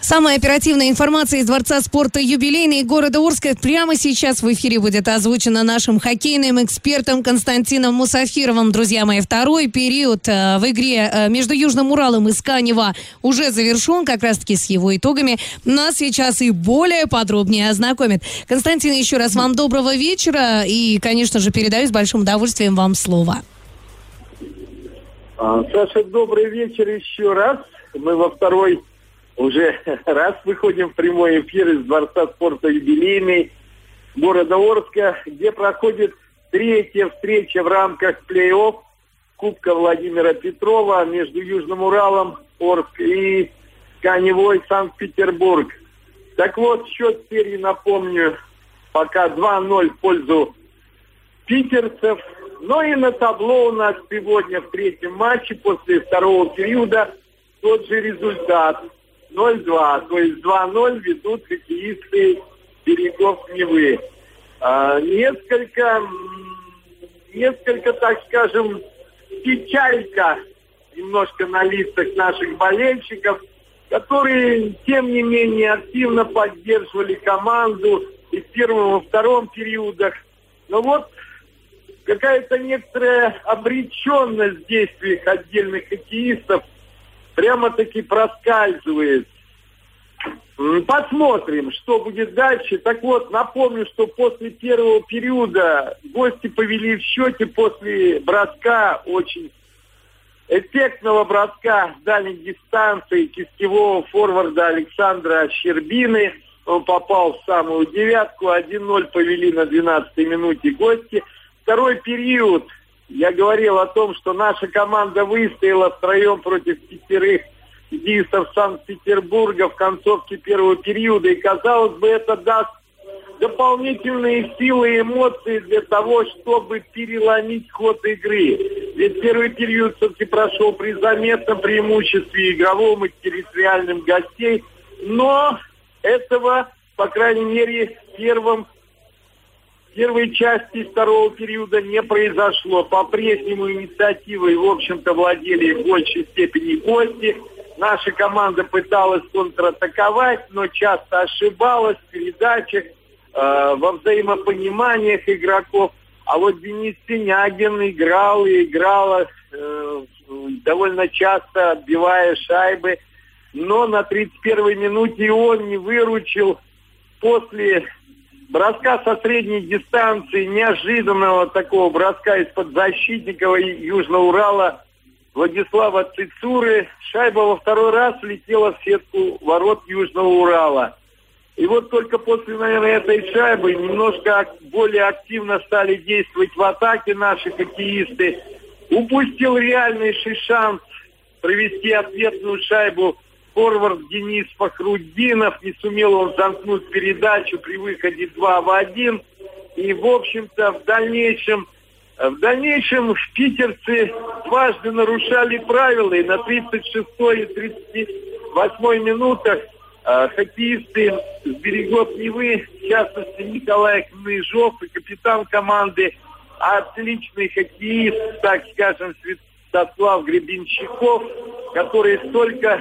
Самая оперативная информация из Дворца спорта юбилейный города Орска прямо сейчас в эфире будет озвучена нашим хоккейным экспертом Константином Мусафировым. Друзья мои, второй период э, в игре э, между Южным Уралом и Сканева уже завершен, как раз-таки с его итогами. Нас сейчас и более подробнее ознакомит. Константин, еще раз вам доброго вечера и, конечно же, передаю с большим удовольствием вам слово. А, Саша, добрый вечер еще раз. Мы во второй уже раз выходим в прямой эфир из Дворца спорта юбилейный города Орска, где проходит третья встреча в рамках плей-офф Кубка Владимира Петрова между Южным Уралом Орск и Каневой Санкт-Петербург. Так вот, счет серии, напомню, пока 2-0 в пользу питерцев. Но и на табло у нас сегодня в третьем матче после второго периода тот же результат – 0-2, то есть 2-0 ведут хоккеисты берегов Невы. А, несколько, несколько, так скажем, печалька немножко на лицах наших болельщиков, которые, тем не менее, активно поддерживали команду и в первом, и во втором периодах. Но вот какая-то некоторая обреченность в действиях отдельных хоккеистов – прямо-таки проскальзывает. Посмотрим, что будет дальше. Так вот, напомню, что после первого периода гости повели в счете после броска очень эффектного броска дальней дистанции кистевого форварда Александра Щербины. Он попал в самую девятку. 1-0 повели на 12-й минуте гости. Второй период я говорил о том, что наша команда выстояла втроем против пятерых хоккеистов Санкт-Петербурга в концовке первого периода. И, казалось бы, это даст дополнительные силы и эмоции для того, чтобы переломить ход игры. Ведь первый период все-таки прошел при заметном преимуществе игровом и территориальным гостей. Но этого, по крайней мере, в первом первой части второго периода не произошло. По-прежнему инициативой, в общем-то, владели в большей степени гости. Наша команда пыталась контратаковать, но часто ошибалась в передачах, э, во взаимопониманиях игроков. А вот Денис Синягин играл и играл э, довольно часто, отбивая шайбы. Но на 31-й минуте он не выручил после броска со средней дистанции, неожиданного такого броска из-под защитника Южного Урала Владислава Цицуры. Шайба во второй раз влетела в сетку ворот Южного Урала. И вот только после, наверное, этой шайбы немножко более активно стали действовать в атаке наши хоккеисты. Упустил реальнейший шанс провести ответную шайбу форвард Денис Фахруддинов. Не сумел он замкнуть передачу при выходе 2 в 1. И, в общем-то, в дальнейшем, в дальнейшем питерцы дважды нарушали правила. И на 36 и 38 минутах э, хоккеисты с берегов Невы, в частности Николай Кныжов и капитан команды, отличный хоккеист, так скажем, Святослав Гребенщиков, который столько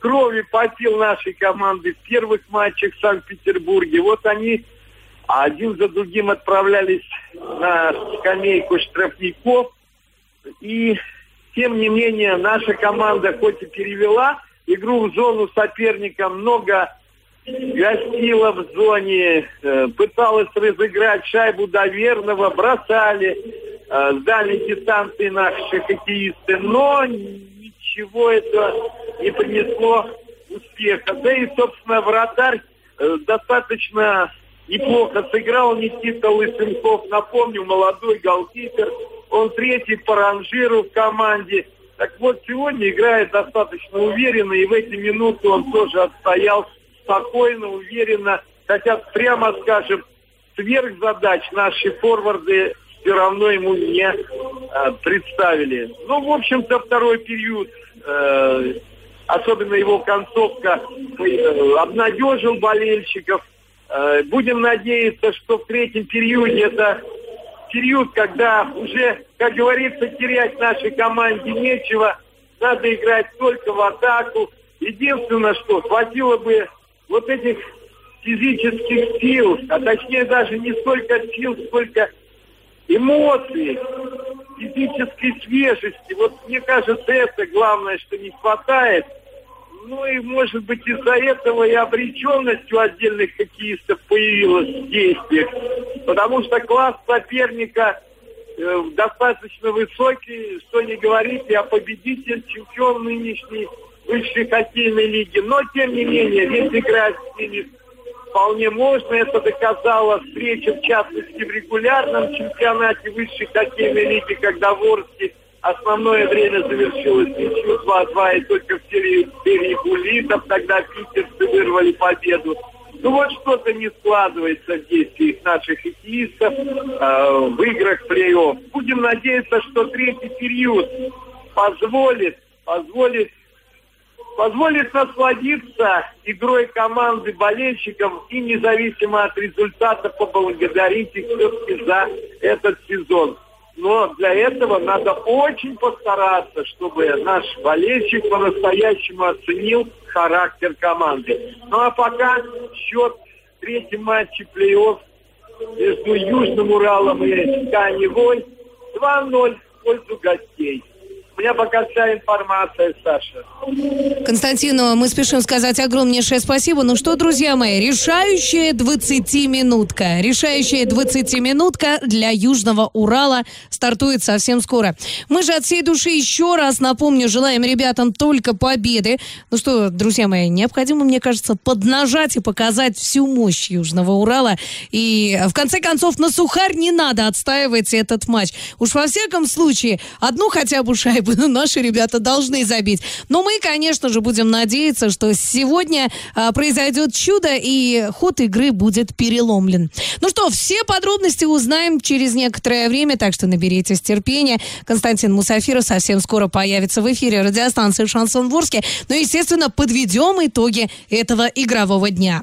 крови попил нашей команды в первых матчах в Санкт-Петербурге. Вот они один за другим отправлялись на скамейку штрафников. И, тем не менее, наша команда хоть и перевела игру в зону соперника, много гостила в зоне, э, пыталась разыграть шайбу доверного, бросали э, с дальней дистанции наши хоккеисты, но ничего это не принесло успеха. Да и, собственно, вратарь э, достаточно неплохо сыграл Никита Лысенков. Напомню, молодой голкипер. Он третий по ранжиру в команде. Так вот, сегодня играет достаточно уверенно, и в эти минуты он тоже отстоял спокойно, уверенно, Хотя, прямо скажем, сверхзадач наши форварды все равно ему не э, представили. Ну, в общем-то, второй период, э, особенно его концовка, э, обнадежил болельщиков. Э, будем надеяться, что в третьем периоде это период, когда уже, как говорится, терять нашей команде нечего. Надо играть только в атаку. Единственное, что хватило бы вот этих физических сил, а точнее даже не столько сил, сколько эмоций, физической свежести. Вот мне кажется, это главное, что не хватает. Ну и, может быть, из-за этого и обреченность у отдельных хоккеистов появилась в действиях. Потому что класс соперника э, достаточно высокий, что не говорите, а победитель, чемпион нынешней высшей хоккейной лиги. Но, тем не менее, ведь играть с ними вполне можно. Это доказала встреча, в частности, в регулярном чемпионате высшей хоккейной лиги, когда в Орске основное время завершилось ничью 2-2, и только в серии, в серии булитов тогда питерцы вырвали победу. Ну вот что-то не складывается в действиях наших хоккеистов э, в играх плей-офф. Будем надеяться, что третий период позволит, позволит позволит насладиться игрой команды болельщикам и независимо от результата поблагодарить их все-таки за этот сезон. Но для этого надо очень постараться, чтобы наш болельщик по-настоящему оценил характер команды. Ну а пока счет в третьем матче плей-офф между Южным Уралом и Каневой 2-0 в пользу гостей меня пока вся информация, Саша. Константину, мы спешим сказать огромнейшее спасибо. Ну что, друзья мои, решающая 20-минутка. Решающая 20-минутка для Южного Урала стартует совсем скоро. Мы же от всей души еще раз напомню, желаем ребятам только победы. Ну что, друзья мои, необходимо, мне кажется, поднажать и показать всю мощь Южного Урала. И в конце концов на сухарь не надо отстаивать этот матч. Уж во всяком случае, одну хотя бы шайбу наши ребята должны забить. Но мы, конечно же, будем надеяться, что сегодня а, произойдет чудо и ход игры будет переломлен. Ну что, все подробности узнаем через некоторое время, так что наберитесь терпения. Константин Мусафиров совсем скоро появится в эфире радиостанции «Шансон Ворске». Ну и, естественно, подведем итоги этого игрового дня.